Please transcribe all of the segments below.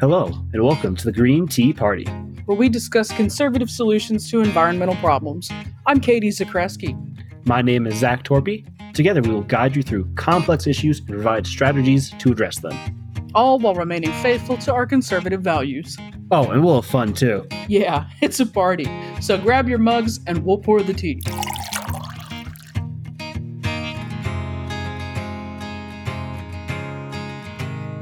Hello, and welcome to the Green Tea Party, where we discuss conservative solutions to environmental problems. I'm Katie Zakrzewski. My name is Zach Torpie. Together, we will guide you through complex issues and provide strategies to address them. All while remaining faithful to our conservative values. Oh, and we'll have fun too. Yeah, it's a party. So grab your mugs and we'll pour the tea.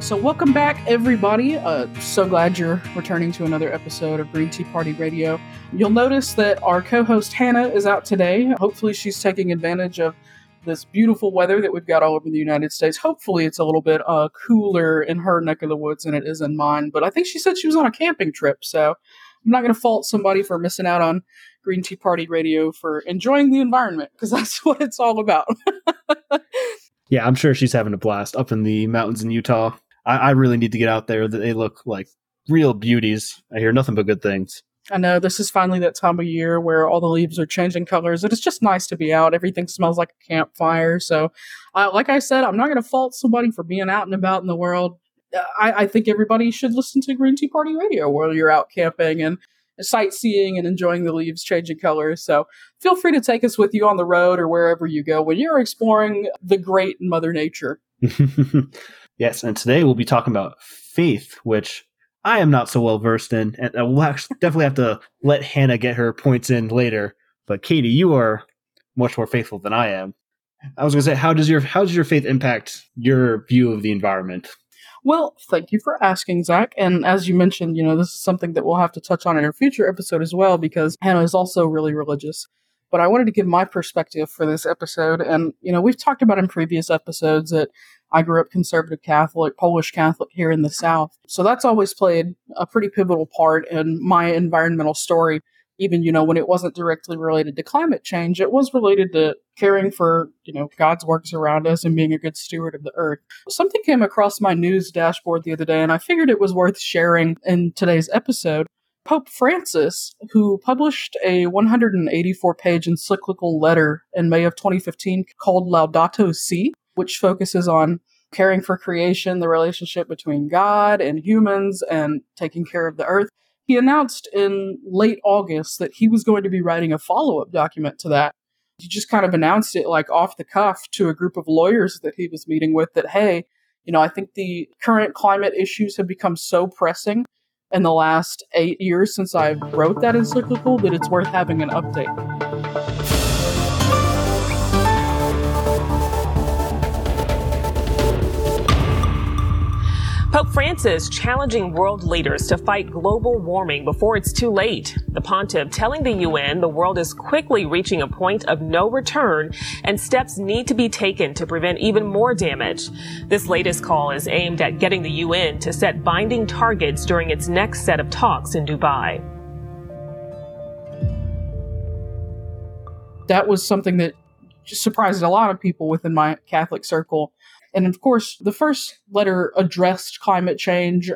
So, welcome back, everybody. Uh, so glad you're returning to another episode of Green Tea Party Radio. You'll notice that our co host Hannah is out today. Hopefully, she's taking advantage of this beautiful weather that we've got all over the United States. Hopefully, it's a little bit uh, cooler in her neck of the woods than it is in mine. But I think she said she was on a camping trip, so I'm not going to fault somebody for missing out on Green Tea Party Radio for enjoying the environment because that's what it's all about. yeah, I'm sure she's having a blast up in the mountains in Utah. I, I really need to get out there. They look like real beauties. I hear nothing but good things. I know this is finally that time of year where all the leaves are changing colors. It is just nice to be out. Everything smells like a campfire. So, uh, like I said, I'm not going to fault somebody for being out and about in the world. I, I, think everybody should listen to Green Tea Party Radio while you're out camping and sightseeing and enjoying the leaves changing colors. So, feel free to take us with you on the road or wherever you go when you're exploring the great Mother Nature. Yes, and today we'll be talking about faith, which I am not so well versed in, and we'll actually definitely have to let Hannah get her points in later. But Katie, you are much more faithful than I am. I was going to say, how does your how does your faith impact your view of the environment? Well, thank you for asking, Zach. And as you mentioned, you know, this is something that we'll have to touch on in a future episode as well, because Hannah is also really religious. But I wanted to give my perspective for this episode. And, you know, we've talked about in previous episodes that I grew up conservative Catholic, Polish Catholic here in the South. So that's always played a pretty pivotal part in my environmental story. Even, you know, when it wasn't directly related to climate change, it was related to caring for, you know, God's works around us and being a good steward of the earth. Something came across my news dashboard the other day, and I figured it was worth sharing in today's episode. Pope Francis, who published a 184 page encyclical letter in May of 2015 called Laudato Si, which focuses on caring for creation, the relationship between God and humans, and taking care of the earth. He announced in late August that he was going to be writing a follow up document to that. He just kind of announced it like off the cuff to a group of lawyers that he was meeting with that, hey, you know, I think the current climate issues have become so pressing in the last eight years since I wrote that encyclical that it's worth having an update. Pope Francis challenging world leaders to fight global warming before it's too late. The pontiff telling the UN the world is quickly reaching a point of no return and steps need to be taken to prevent even more damage. This latest call is aimed at getting the UN to set binding targets during its next set of talks in Dubai. That was something that surprised a lot of people within my Catholic circle and of course, the first letter addressed climate change,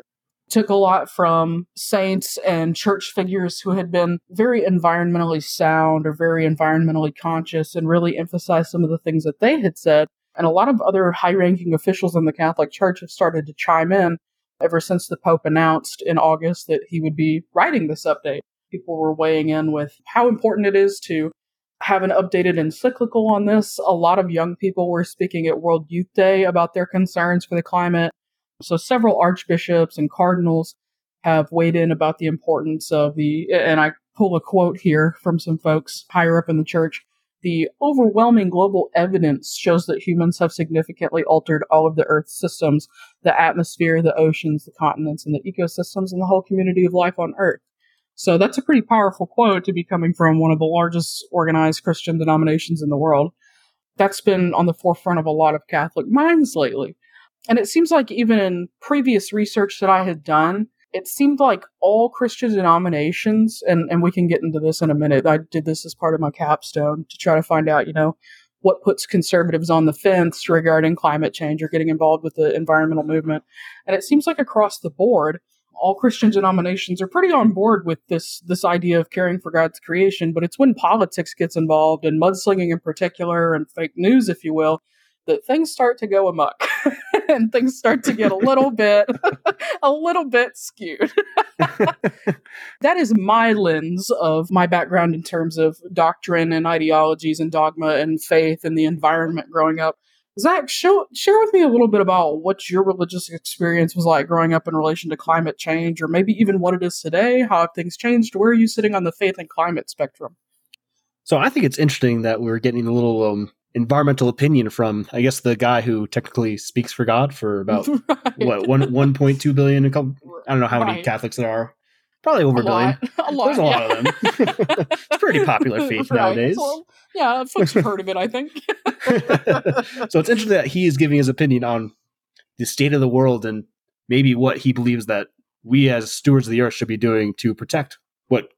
took a lot from saints and church figures who had been very environmentally sound or very environmentally conscious and really emphasized some of the things that they had said. And a lot of other high ranking officials in the Catholic Church have started to chime in ever since the Pope announced in August that he would be writing this update. People were weighing in with how important it is to have an updated encyclical on this. A lot of young people were speaking at World Youth Day about their concerns for the climate. So several archbishops and cardinals have weighed in about the importance of the, and I pull a quote here from some folks higher up in the church. The overwhelming global evidence shows that humans have significantly altered all of the Earth's systems, the atmosphere, the oceans, the continents, and the ecosystems, and the whole community of life on Earth. So that's a pretty powerful quote to be coming from one of the largest organized Christian denominations in the world. That's been on the forefront of a lot of Catholic minds lately. And it seems like even in previous research that I had done, it seemed like all Christian denominations, and, and we can get into this in a minute. I did this as part of my capstone to try to find out, you know, what puts conservatives on the fence regarding climate change or getting involved with the environmental movement. And it seems like across the board, all Christian denominations are pretty on board with this this idea of caring for God's creation, but it's when politics gets involved and mudslinging in particular and fake news, if you will, that things start to go amok. and things start to get a little bit a little bit skewed. that is my lens of my background in terms of doctrine and ideologies and dogma and faith and the environment growing up. Zach, show, share with me a little bit about what your religious experience was like growing up in relation to climate change, or maybe even what it is today. How have things changed? Where are you sitting on the faith and climate spectrum? So I think it's interesting that we're getting a little um, environmental opinion from, I guess, the guy who technically speaks for God for about right. what one one point two billion. A couple, I don't know how right. many Catholics there are. Probably over a, billion. A lot. There's a yeah. lot of them. it's pretty popular faith right. nowadays. So, yeah, folks have heard of it, I think. so it's interesting that he is giving his opinion on the state of the world and maybe what he believes that we as stewards of the earth should be doing to protect what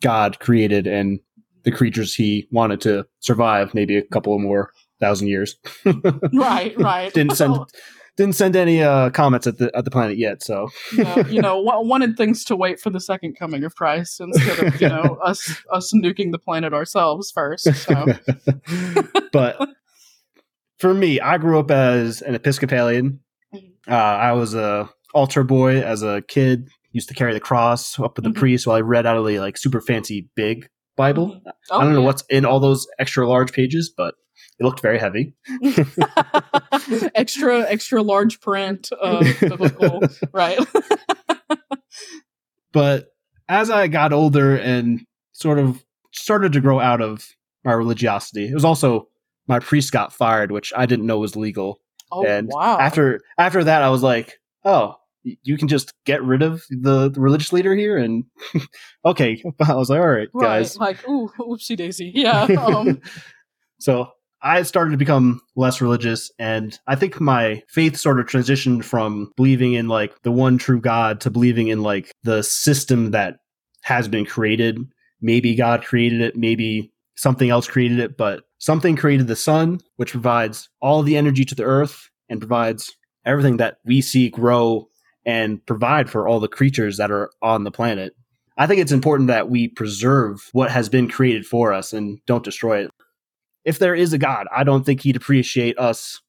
God created and the creatures he wanted to survive maybe a couple more thousand years. right, right. didn't send didn't send any uh, comments at the at the planet yet. So you know, wanted things to wait for the second coming of Christ instead of you know us us nuking the planet ourselves first. So. but for me, I grew up as an Episcopalian. Mm-hmm. Uh, I was a altar boy as a kid. Used to carry the cross up with the mm-hmm. priest while I read out of the like super fancy big Bible. Oh, I don't know yeah. what's in all those extra large pages, but it looked very heavy. extra, extra large print, uh, biblical, right? but as I got older and sort of started to grow out of my religiosity, it was also my priest got fired, which I didn't know was legal. Oh, and wow. after after that, I was like, oh, you can just get rid of the, the religious leader here and okay i was like all right, right guys like ooh whoopsie daisy yeah um. so i started to become less religious and i think my faith sort of transitioned from believing in like the one true god to believing in like the system that has been created maybe god created it maybe something else created it but something created the sun which provides all the energy to the earth and provides everything that we see grow and provide for all the creatures that are on the planet. I think it's important that we preserve what has been created for us and don't destroy it. If there is a God, I don't think he'd appreciate us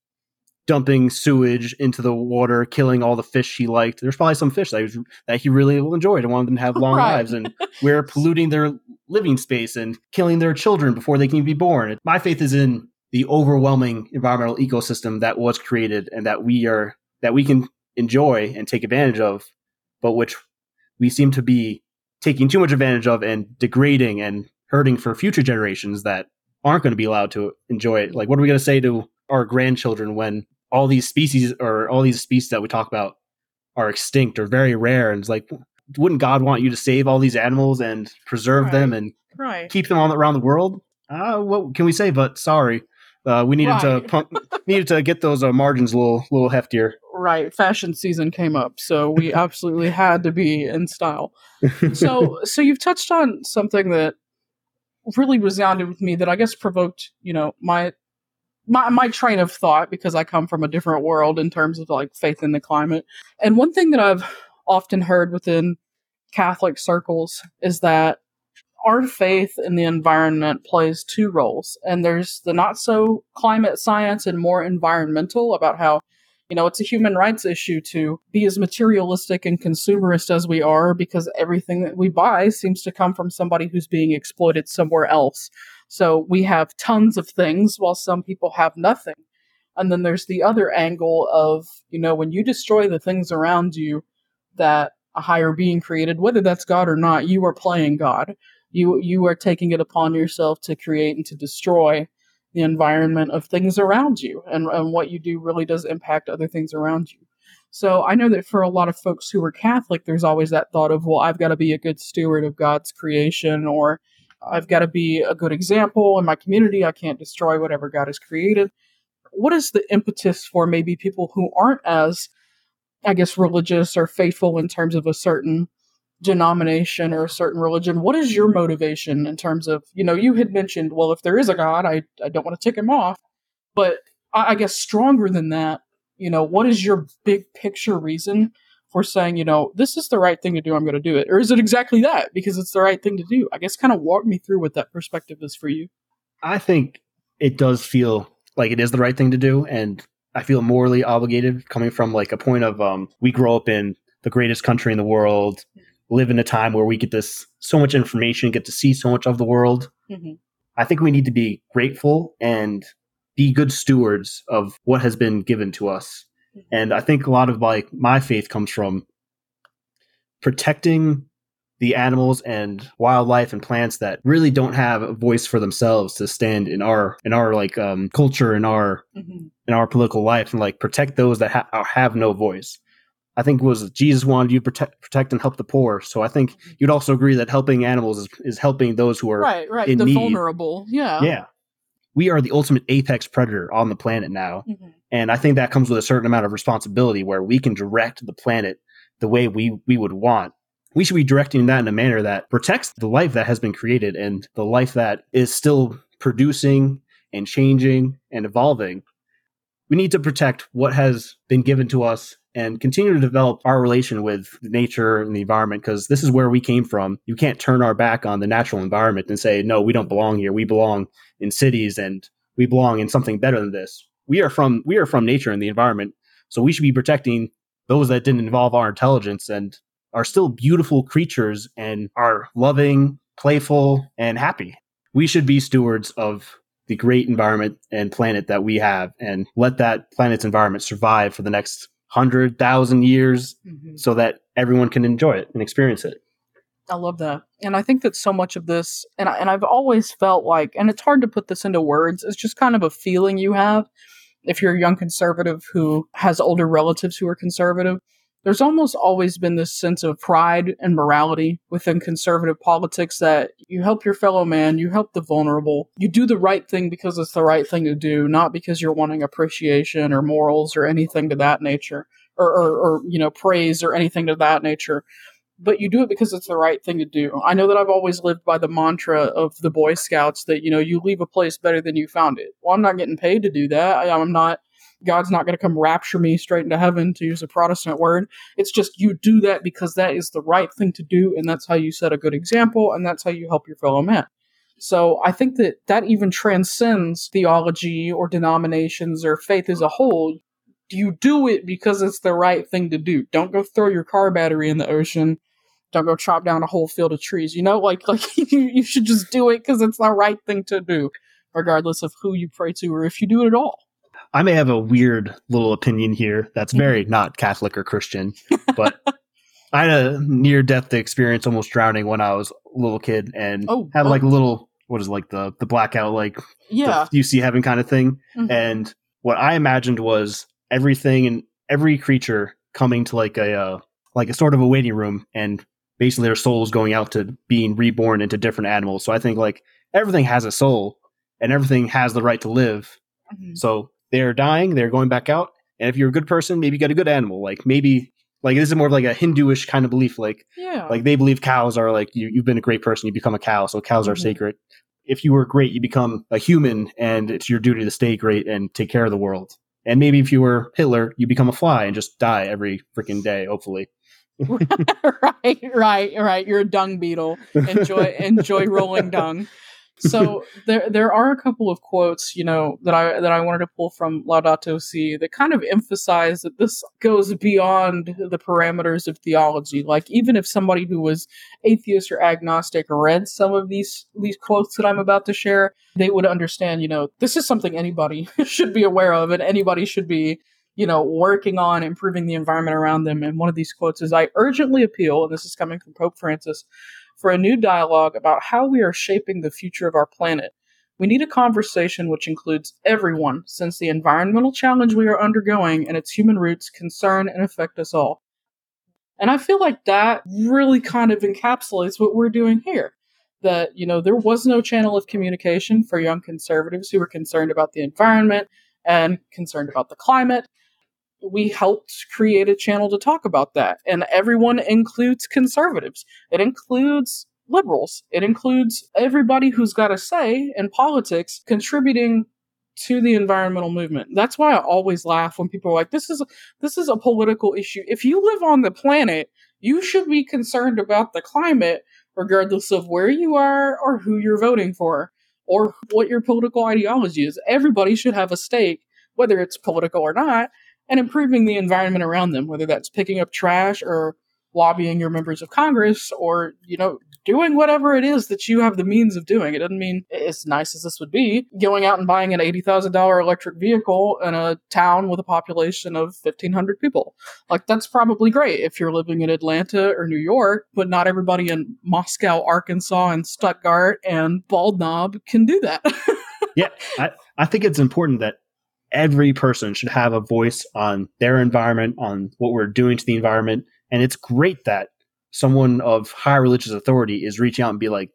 dumping sewage into the water, killing all the fish he liked. There's probably some fish that he, was, that he really enjoyed and wanted them to have long right. lives, and we're polluting their living space and killing their children before they can be born. My faith is in the overwhelming environmental ecosystem that was created and that we are that we can enjoy and take advantage of, but which we seem to be taking too much advantage of and degrading and hurting for future generations that aren't going to be allowed to enjoy it. Like, what are we going to say to our grandchildren when all these species or all these species that we talk about are extinct or very rare? And it's like, wouldn't God want you to save all these animals and preserve right. them and right. keep them on around the world? Uh, what can we say? But sorry, uh, we needed right. to pump, needed to get those uh, margins a little little heftier right fashion season came up so we absolutely had to be in style so so you've touched on something that really resounded with me that i guess provoked you know my my my train of thought because i come from a different world in terms of like faith in the climate. And one thing that i've often heard within catholic circles is that our faith in the environment plays two roles. And there's the not so climate science and more environmental about how you know, it's a human rights issue to be as materialistic and consumerist as we are because everything that we buy seems to come from somebody who's being exploited somewhere else. So we have tons of things while some people have nothing. And then there's the other angle of, you know, when you destroy the things around you that a higher being created, whether that's God or not, you are playing God. You you are taking it upon yourself to create and to destroy the environment of things around you and, and what you do really does impact other things around you. So I know that for a lot of folks who are Catholic, there's always that thought of, well, I've got to be a good steward of God's creation, or I've got to be a good example in my community. I can't destroy whatever God has created. What is the impetus for maybe people who aren't as, I guess, religious or faithful in terms of a certain denomination or a certain religion what is your motivation in terms of you know you had mentioned well if there is a god i, I don't want to tick him off but I, I guess stronger than that you know what is your big picture reason for saying you know this is the right thing to do i'm going to do it? Or is it exactly that because it's the right thing to do? I guess kind of walk me through what that perspective is for you. I think it does feel like it is the right thing to do and I feel morally obligated coming from like a point of um, we grow up in the greatest country in the world, live in a time where we get this so much information, get to see so much of the world. Mm-hmm. I think we need to be grateful and be good stewards of what has been given to us. Mhm. And I think a lot of like my faith comes from protecting the animals and wildlife and plants that really don't have a voice for themselves to stand in our in our like um culture in our Mm-hmm. in our political life and like protect those that ha- have no voice. I think was Jesus wanted you to protect, protect and help the poor. So I think you'd also agree that helping animals is, is helping those who are Right, right. in The need. vulnerable. Yeah. yeah. We are the ultimate apex predator on the planet now. Mhm. And I think that comes with a certain amount of responsibility where we can direct the planet the way we, we would want. We should be directing that in a manner that protects the life that has been created and the life that is still producing and changing and evolving. We need to protect what has been given to us and continue to develop our relation with nature and the environment because this is where we came from. You can't turn our back on the natural environment and say, no, we don't belong here. We belong in cities and we belong in something better than this. We are from we are from nature and the environment. So we should be protecting those that didn't involve our intelligence and are still beautiful creatures and are loving, playful, and happy. We should be stewards of the great environment and planet that we have and let that planet's environment survive for the next hundred thousand years Mhm. so that everyone can enjoy it and experience it. I love that. And I think that so much of this, and, I, and I've always felt like, and it's hard to put this into words, it's just kind of a feeling you have if you're a young conservative who has older relatives who are conservative. There's almost always been this sense of pride and morality within conservative politics that you help your fellow man, you help the vulnerable, you do the right thing because it's the right thing to do, not because you're wanting appreciation or morals or anything to that nature, or, or, or you know, praise or anything to that nature but you do it because it's the right thing to do. I know that I've always lived by the mantra of the Boy Scouts that, you know, you leave a place better than you found it. Well, I'm not getting paid to do that. I, I'm not, God's not going to come rapture me straight into heaven, to use a Protestant word. It's just you do that because that is the right thing to do, and that's how you set a good example, and that's how you help your fellow man. So I think that that even transcends theology or denominations or faith as a whole. You do it because it's the right thing to do. Don't go throw your car battery in the ocean. Don't go chop down a whole field of trees. You know, like like you, you should just do it because it's the right thing to do, regardless of who you pray to or if you do it at all. I may have a weird little opinion here that's very not Catholic or Christian, but I had a near death experience almost drowning when I was a little kid and Oh, had oh. like a little what is it, like the the blackout like Yeah. the UC heaven kind of thing. Mhm. And what I imagined was everything and every creature coming to like a uh, like a sort of a waiting room and basically their souls going out to being reborn into different animals. So I think like everything has a soul and everything has the right to live. Mhm. So they're dying, they're going back out. And if you're a good person, maybe you get a good animal. Like maybe like this is more of like a Hinduish kind of belief. Like Yeah. like they believe cows are like you, you've been a great person, you become a cow, so cows are Mhm. sacred. If you were great, you become a human, and it's your duty to stay great and take care of the world. And maybe if you were Hitler, you become a fly and just die every freaking day, hopefully. right, right, right. You're a dung beetle. Enjoy enjoy rolling dung. So there there are a couple of quotes, you know, that I that I wanted to pull from Laudato Si that kind of emphasize that this goes beyond the parameters of theology. Like even if somebody who was atheist or agnostic read some of these these quotes that I'm about to share, they would understand, you know, this is something anybody should be aware of and anybody should be you know, working on improving the environment around them. And one of these quotes is I urgently appeal, and this is coming from Pope Francis, for a new dialogue about how we are shaping the future of our planet. We need a conversation which includes everyone, since the environmental challenge we are undergoing and its human roots concern and affect us all. And I feel like that really kind of encapsulates what we're doing here. That, you know, there was no channel of communication for young conservatives who were concerned about the environment and concerned about the climate we helped create a channel to talk about that. And everyone includes conservatives. It includes liberals. It includes everybody who's got a say in politics contributing to the environmental movement. That's why I always laugh when people are like, this is this is a political issue. If you live on the planet, you should be concerned about the climate regardless of where you are or who you're voting for or what your political ideology is. Everybody should have a stake whether it's political or not, and improving the environment around them, whether that's picking up trash or lobbying your members of Congress or, you know, doing whatever it is that you have the means of doing. It doesn't mean, as nice as this would be, going out and buying an $80,000 electric vehicle in a town with a population of 1,500 people. Like, that's probably great if you're living in Atlanta or New York, but not everybody in Moscow, Arkansas, and Stuttgart and Bald Knob can do that. yeah, I, I think it's important that every person should have a voice on their environment, on what we're doing to the environment. And it's great that someone of high religious authority is reaching out and be like,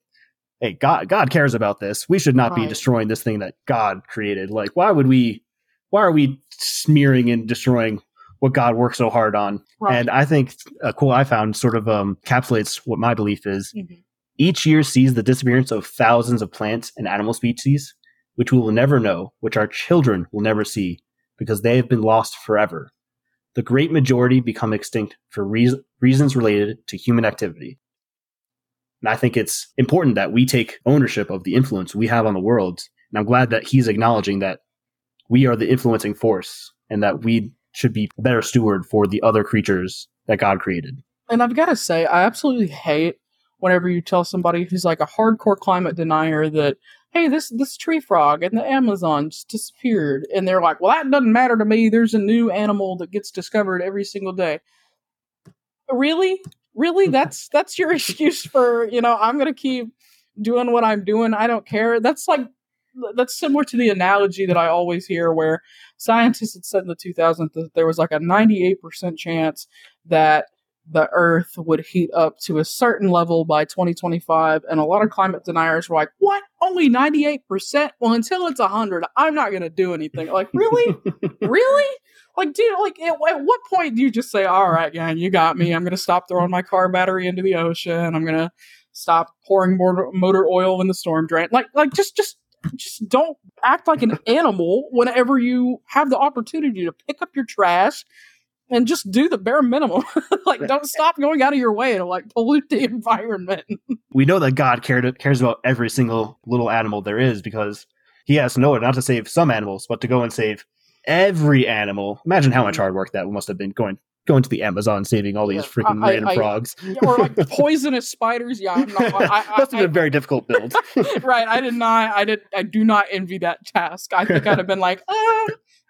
hey, God, God cares about this. We should not right. be destroying this thing that God created. Like, why would we, why are we smearing and destroying what God worked so hard on? Right. And I think a quote I found sort of um, encapsulates what my belief is. Mm-hmm. Each year sees the disappearance of thousands of plants and animal species which we will never know, which our children will never see, because they have been lost forever. The great majority become extinct for re- reasons related to human activity. And I think it's important that we take ownership of the influence we have on the world. And I'm glad that he's acknowledging that we are the influencing force and that we should be a better steward for the other creatures that God created. And I've got to say, I absolutely hate whenever you tell somebody who's like a hardcore climate denier that hey, this this tree frog in the Amazon just disappeared, and they're like, well, that doesn't matter to me. There's a new animal that gets discovered every single day. Really, really, mm-hmm. that's that's your excuse for you know I'm gonna keep doing what I'm doing. I don't care. That's like that's similar to the analogy that I always hear where scientists had said in the 2000s that there was like a 98% chance that the Earth would heat up to a certain level by 2025. And a lot of climate deniers were like, what? Only 98%? Well, until it's 100, I'm not going to do anything. Like, really? really? Like, dude, like, at, at, what point do you just say, all right, gang, you got me. I'm going to stop throwing my car battery into the ocean. I'm going to stop pouring motor, motor oil in the storm drain. Like, like, just, just, just don't act like an animal whenever you have the opportunity to pick up your trash and just do the bare minimum. like, don't stop going out of your way to like pollute the environment. we know that God cared, cares about every single little animal there is because He has it not to save some animals, but to go and save every animal. Imagine how much hard work that must have been going going to the Amazon, saving all these yeah, freaking I, random I, frogs, or like poisonous spiders. Yeah, I'm not. I, must have been a very difficult build. right, I did not. I did. I do not envy that task. I think I'd have been like, um,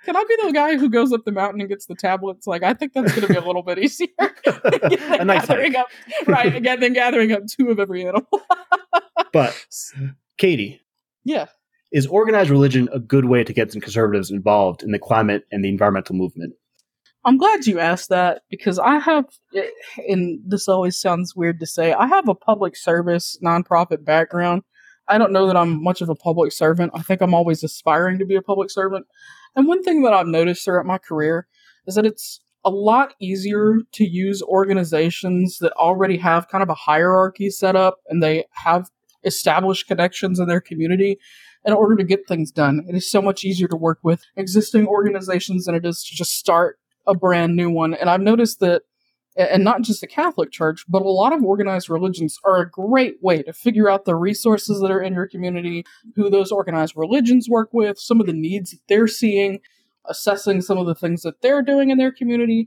can I be the guy who goes up the mountain and gets the tablets? Like, I think that's going to be a little bit easier. a nice gathering hike. up, right? Again, then gathering up two of every animal. but, Katie, yeah, is organized religion a good way to get some conservatives involved in the climate and the environmental movement? I'm glad you asked that because I have, eh, and this always sounds weird to say, I have a public service nonprofit background. I don't know that I'm much of a public servant. I think I'm always aspiring to be a public servant. And one thing that I've noticed throughout my career is that it's a lot easier to use organizations that already have kind of a hierarchy set up and they have established connections in their community in order to get things done. It is so much easier to work with existing organizations than it is to just start a brand new one. And I've noticed that and not just the Catholic Church, but a lot of organized religions are a great way to figure out the resources that are in your community, who those organized religions work with, some of the needs that they're seeing, assessing some of the things that they're doing in their community.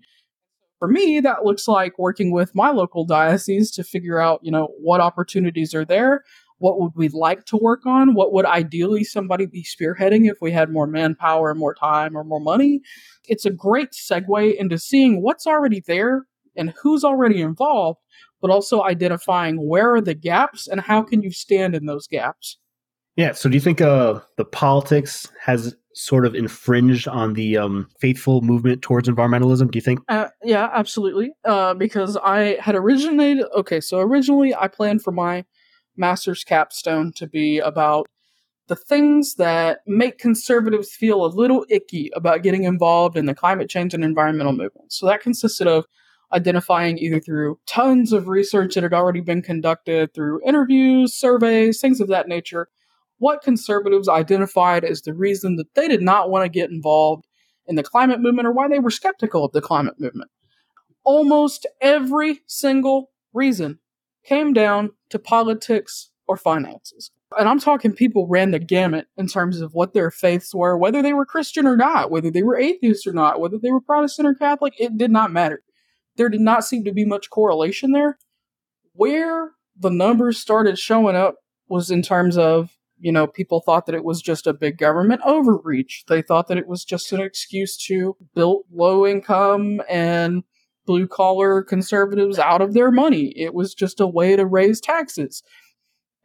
For me, that looks like working with my local diocese to figure out, you know, what opportunities are there, what would we like to work on, what would ideally somebody be spearheading if we had more manpower, more time, or more money. It's a great segue into seeing what's already there and who's already involved, but also identifying where are the gaps and how can you stand in those gaps. Yeah. So do you think uh, the politics has sort of infringed on the um, faithful movement towards environmentalism? Do you think? Uh, yeah, absolutely. Uh, because I had originated. Okay, so originally I planned for my master's capstone to be about the things that make conservatives feel a little icky about getting involved in the climate change and environmental movement. So that consisted of identifying either through tons of research that had already been conducted, through interviews, surveys, things of that nature, what conservatives identified as the reason that they did not want to get involved in the climate movement or why they were skeptical of the climate movement. Almost every single reason came down to politics or finances. And I'm talking people ran the gamut in terms of what their faiths were, whether they were Christian or not, whether they were atheist or not, whether they were Protestant or Catholic, it did not matter. There did not seem to be much correlation there. Where the numbers started showing up was in terms of, you know, people thought that it was just a big government overreach. They thought that it was just an excuse to build low income and blue collar conservatives out of their money. It was just a way to raise taxes.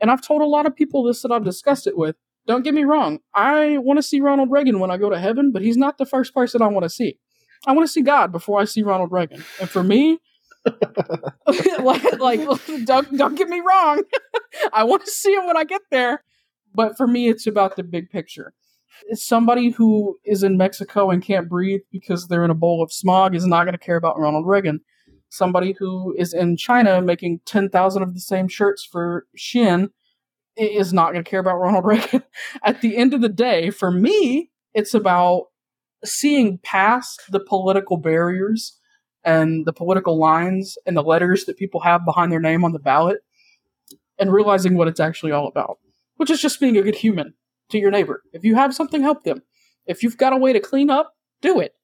And I've told a lot of people this that I've discussed it with. Don't get me wrong. I want to see Ronald Reagan when I go to heaven, but he's not the first person I want to see. I want to see God before I see Ronald Reagan. And for me, like, like don't don't get me wrong. I want to see him when I get there, but for me, it's about the big picture. Somebody who is in Mexico and can't breathe because they're in a bowl of smog is not going to care about Ronald Reagan. Somebody who is in China making ten thousand of the same shirts for Shein is not going to care about Ronald Reagan. At the end of the day, for me, it's about seeing past the political barriers and the political lines and the letters that people have behind their name on the ballot and realizing what it's actually all about, which is just being a good human to your neighbor. If you have something, help them. If you've got a way to clean up, do it.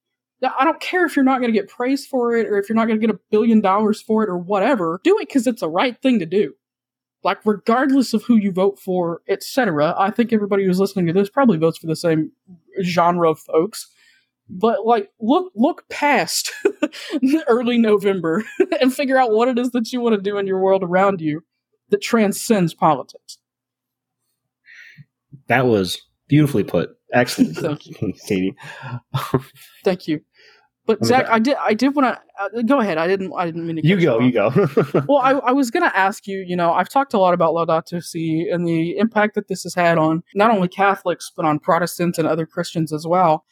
I don't care if you're not going to get praise for it or if you're not going to get a billion dollars for it or whatever. Do it because it's the right thing to do. Like, regardless of who you vote for, etc., I think everybody who's listening to this probably votes for the same genre of folks but like look look past early November and figure out what it is that you want to do in your world around you that transcends politics. That was beautifully put. Excellent. Thank you, Katie. Thank you. But Zach, I did. I did want to uh, go ahead. I didn't. I didn't mean to. You go. You go. well, I, I was going to ask you. You know, I've talked a lot about Laudato Si and the impact that this has had on not only Catholics but on Protestants and other Christians as well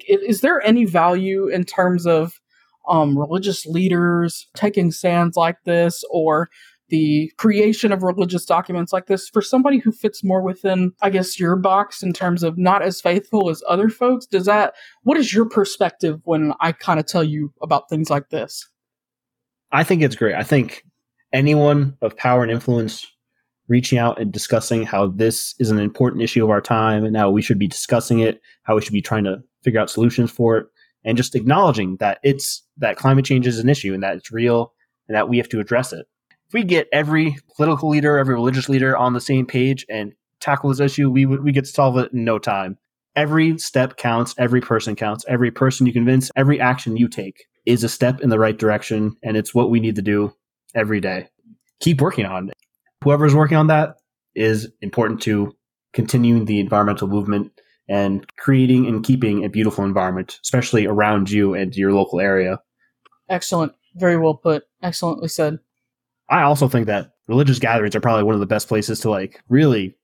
is there any value in terms of um, religious leaders taking stands like this or the creation of religious documents like this for somebody who fits more within i guess your box in terms of not as faithful as other folks? Does that what is your perspective when i kind of tell you about things like this? I think it's great. I think anyone of power and influence reaching out and discussing how this is an important issue of our time and how we should be discussing it how we should be trying to figure out solutions for it, and just acknowledging that it's that climate change is an issue and that it's real and that we have to address it. If we get every political leader, every religious leader on the same page and tackle this issue, we we get to solve it in no time. Every step counts, every person counts, every person you convince, every action you take is a step in the right direction, and it's what we need to do every day. Keep working on it. Whoever's working on that is important to continuing the environmental movement and creating and keeping a beautiful environment, especially around you and your local area. Excellent. Very well put. Excellently said. I also think that religious gatherings are probably one of the best places to like really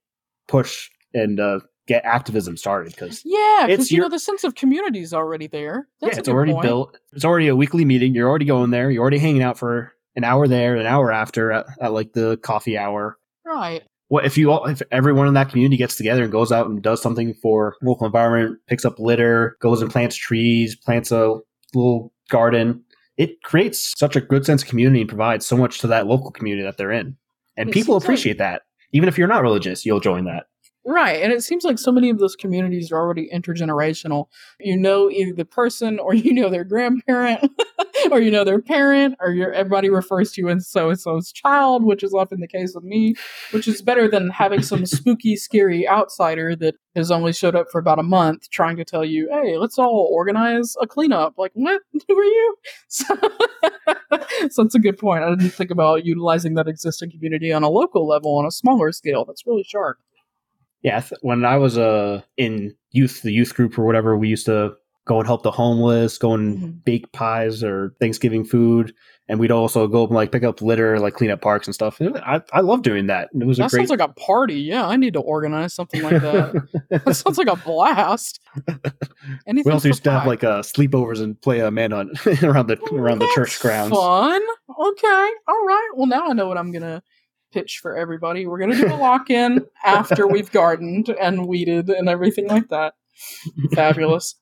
push and uh, get activism started because yeah, because you know the sense of community is already there. That's yeah, it's already point. built. It's already a weekly meeting. You're already going there. You're already hanging out for an hour there, an hour after at, at like the coffee hour. Right what if you all if everyone in that community gets together and goes out and does something for local environment, picks up litter, goes and plants trees, plants a little garden, it creates such a good sense of community and provides so much to that local community that they're in. And it people appreciate like, that. Even if you're not religious, you'll join that. Right. And it seems like so many of those communities are already intergenerational. You know either the person or you know their grandparent or you know their parent or your everybody refers to you as so and so's child, which is often the case with me, which is better than having some spooky, scary outsider that has only showed up for about a month trying to tell you, hey, let's all organize a cleanup. Like, what? Who are you? So, so that's a good point. I didn't think about utilizing that existing community on a local level on a smaller scale. That's really sharp. Yeah, when I was uh in youth, the youth group or whatever, we used to go and help the homeless, go and mm-hmm. bake pies or Thanksgiving food, and we'd also go and like pick up litter, like clean up parks and stuff. I I love doing that. It was that great... sounds like a party. Yeah, I need to organize something like that. that sounds like a blast. Anything we also used to have like uh, sleepovers and play a man on around the around the church grounds. Fun. Okay. All right. Well, now I know what I'm gonna pitch for everybody. We're gonna do a lock in after we've gardened and weeded and everything like that. Fabulous.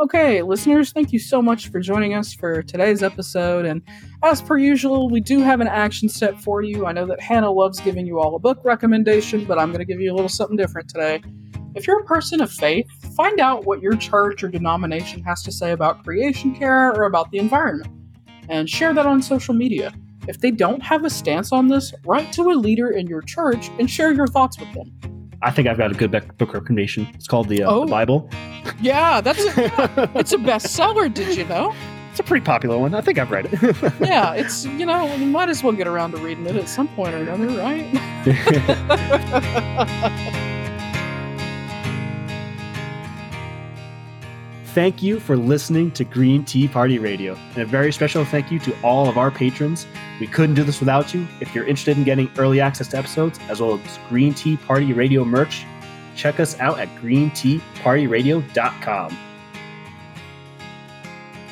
Okay, listeners, thank you so much for joining us for today's episode. And as per usual, we do have an action step for you. I know that Hannah loves giving you all a book recommendation, but I'm going to give you a little something different today. If you're a person of faith, find out what your church or denomination has to say about creation care or about the environment, and share that on social media. If they don't have a stance on this, write to a leader in your church and share your thoughts with them. I think I've got a good book recommendation. It's called the, uh, Oh. the Bible. Yeah, that's a, it's a bestseller. Did you know? It's a pretty popular one. I think I've read it. Yeah, it's you know you might as well get around to reading it at some point or another, right? Thank you for listening to Green Tea Party Radio. And a very special thank you to all of our patrons. We couldn't do this without you. If you're interested in getting early access to episodes as well as Green Tea Party Radio merch, check us out at greenteapartyradio.com.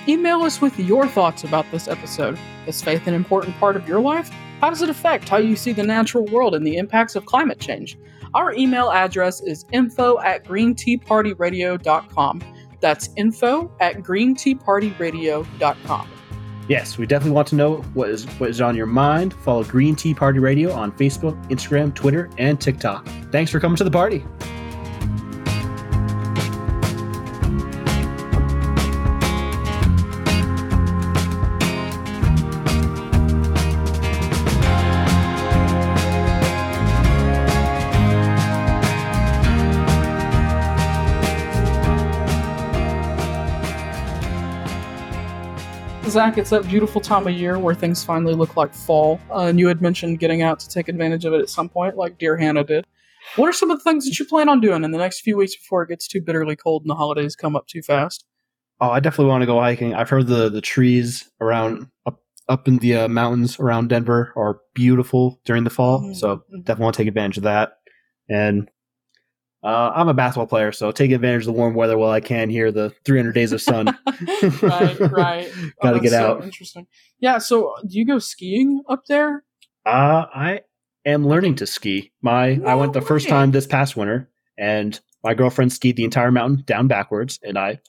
Email us with your thoughts about this episode. Is faith an important part of your life? How does it affect how you see the natural world and the impacts of climate change? Our email address is info at greenteapartyradio.com. That's info at greenteapartyradio.com. Yes, we definitely want to know what is what is on your mind. Follow Green Tea Party Radio on Facebook, Instagram, Twitter, and TikTok. Thanks for coming to the party. Zach, it's that beautiful time of year where things finally look like fall. Uh, and you had mentioned getting out to take advantage of it at some point, like dear Hannah did. What are some of the things that you plan on doing in the next few weeks before it gets too bitterly cold and the holidays come up too fast? Oh, I definitely want to go hiking. I've heard the the trees around up up in the uh, mountains around Denver are beautiful during the fall. Mhm. So definitely want to take advantage of that. And uh, I'm a basketball player, so take advantage of the warm weather while I can here. The 300 days of sun. right, right. Oh, Gotta that's get so out. interesting. Yeah. So, do you go skiing up there? Uh, I am learning to ski. My I went the first time this past winter, and my girlfriend skied the entire mountain down backwards, and I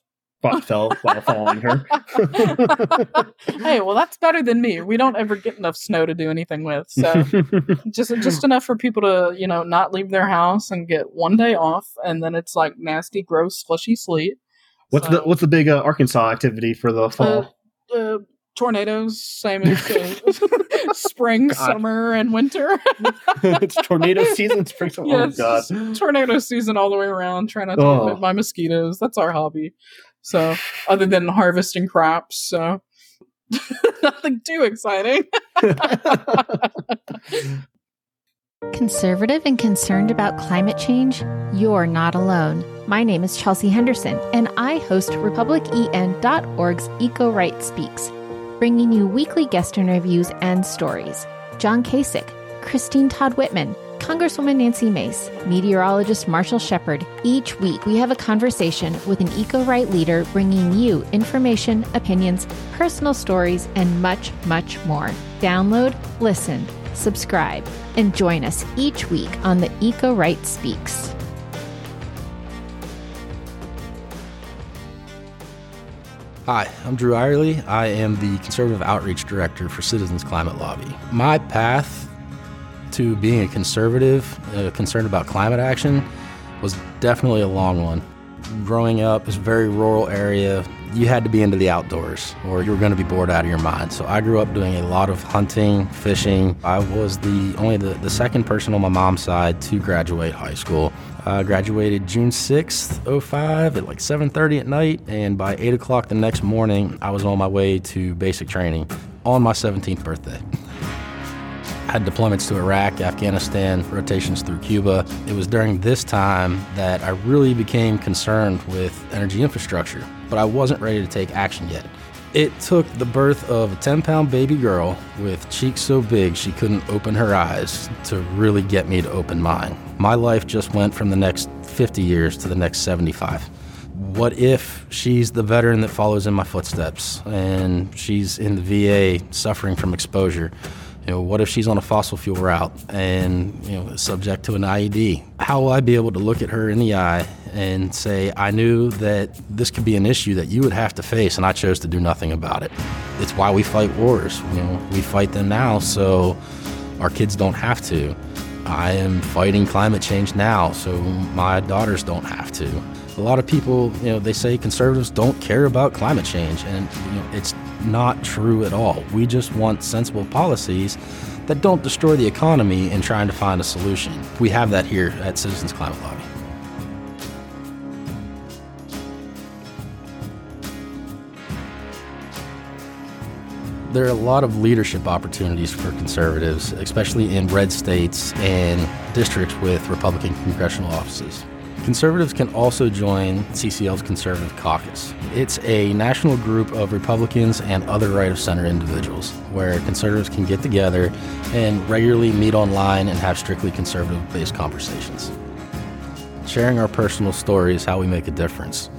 fought, fell while following her. hey, well, that's better than me. We don't ever get enough snow to do anything with, so just just enough for people to you know not leave their house and get one day off, and then it's like nasty, gross, slushy sleet. what's So- the what's the big uh, Arkansas activity for the fall? Uh, uh, tornadoes, same as uh, spring, God. summer, and winter. it's tornado season. Spring, oh yes, god. tornado season all the way around. Trying not to Oh. bit mosquitoes. That's our hobby. So, other than harvesting crops, so nothing too exciting. Conservative and concerned about climate change? You're not alone. My name is Chelsea Henderson, and I host RepublicEN.org's Eco Right Speaks, bringing you weekly guest interviews and stories. John Kasich, Christine Todd Whitman, Congresswoman Nancy Mace, meteorologist Marshall Shepard. Each week, we have a conversation with an eco right leader bringing you information, opinions, personal stories, and much, much more. Download, listen, subscribe, and join us each week on the Eco Right Speaks. Hi, I'm Drew Irely. I am the Conservative Outreach Director for Citizens Climate Lobby. My path to being a conservative, uh, concerned about climate action, was definitely a long one. Growing up, it's a very rural area. You had to be into the outdoors or you were going to be bored out of your mind. So I grew up doing a lot of hunting, fishing. I was the only the, the second person on my mom's side to graduate high school. I graduated June 6th, 05 at like 7.30 at night, and by 8 o'clock the next morning, I was on my way to basic training on my 17th birthday. Had deployments to Iraq, Afghanistan, rotations through Cuba. It was during this time that I really became concerned with energy infrastructure, but I wasn't ready to take action yet. It took the birth of a 10 pound baby girl with cheeks so big she couldn't open her eyes to really get me to open mine. My life just went from the next 50 years to the next 75. What if she's the veteran that follows in my footsteps and she's in the VA suffering from exposure? You know, what if she's on a fossil fuel route and you know subject to an IED? How will I be able to look at her in the eye and say, I knew that this could be an issue that you would have to face, and I chose to do nothing about it? It's why we fight wars. You know, we fight them now so our kids don't have to. I am fighting climate change now so my daughters don't have to. A lot of people, you know, they say conservatives don't care about climate change, and you know, it's not true at all. We just want sensible policies that don't destroy the economy in trying to find a solution. We have that here at Citizens Climate Lobby. There are a lot of leadership opportunities for conservatives, especially in red states and districts with Republican congressional offices. Conservatives can also join CCL's Conservative Caucus. It's a national group of Republicans and other right of center individuals where conservatives can get together and regularly meet online and have strictly conservative based conversations. Sharing our personal stories how we make a difference.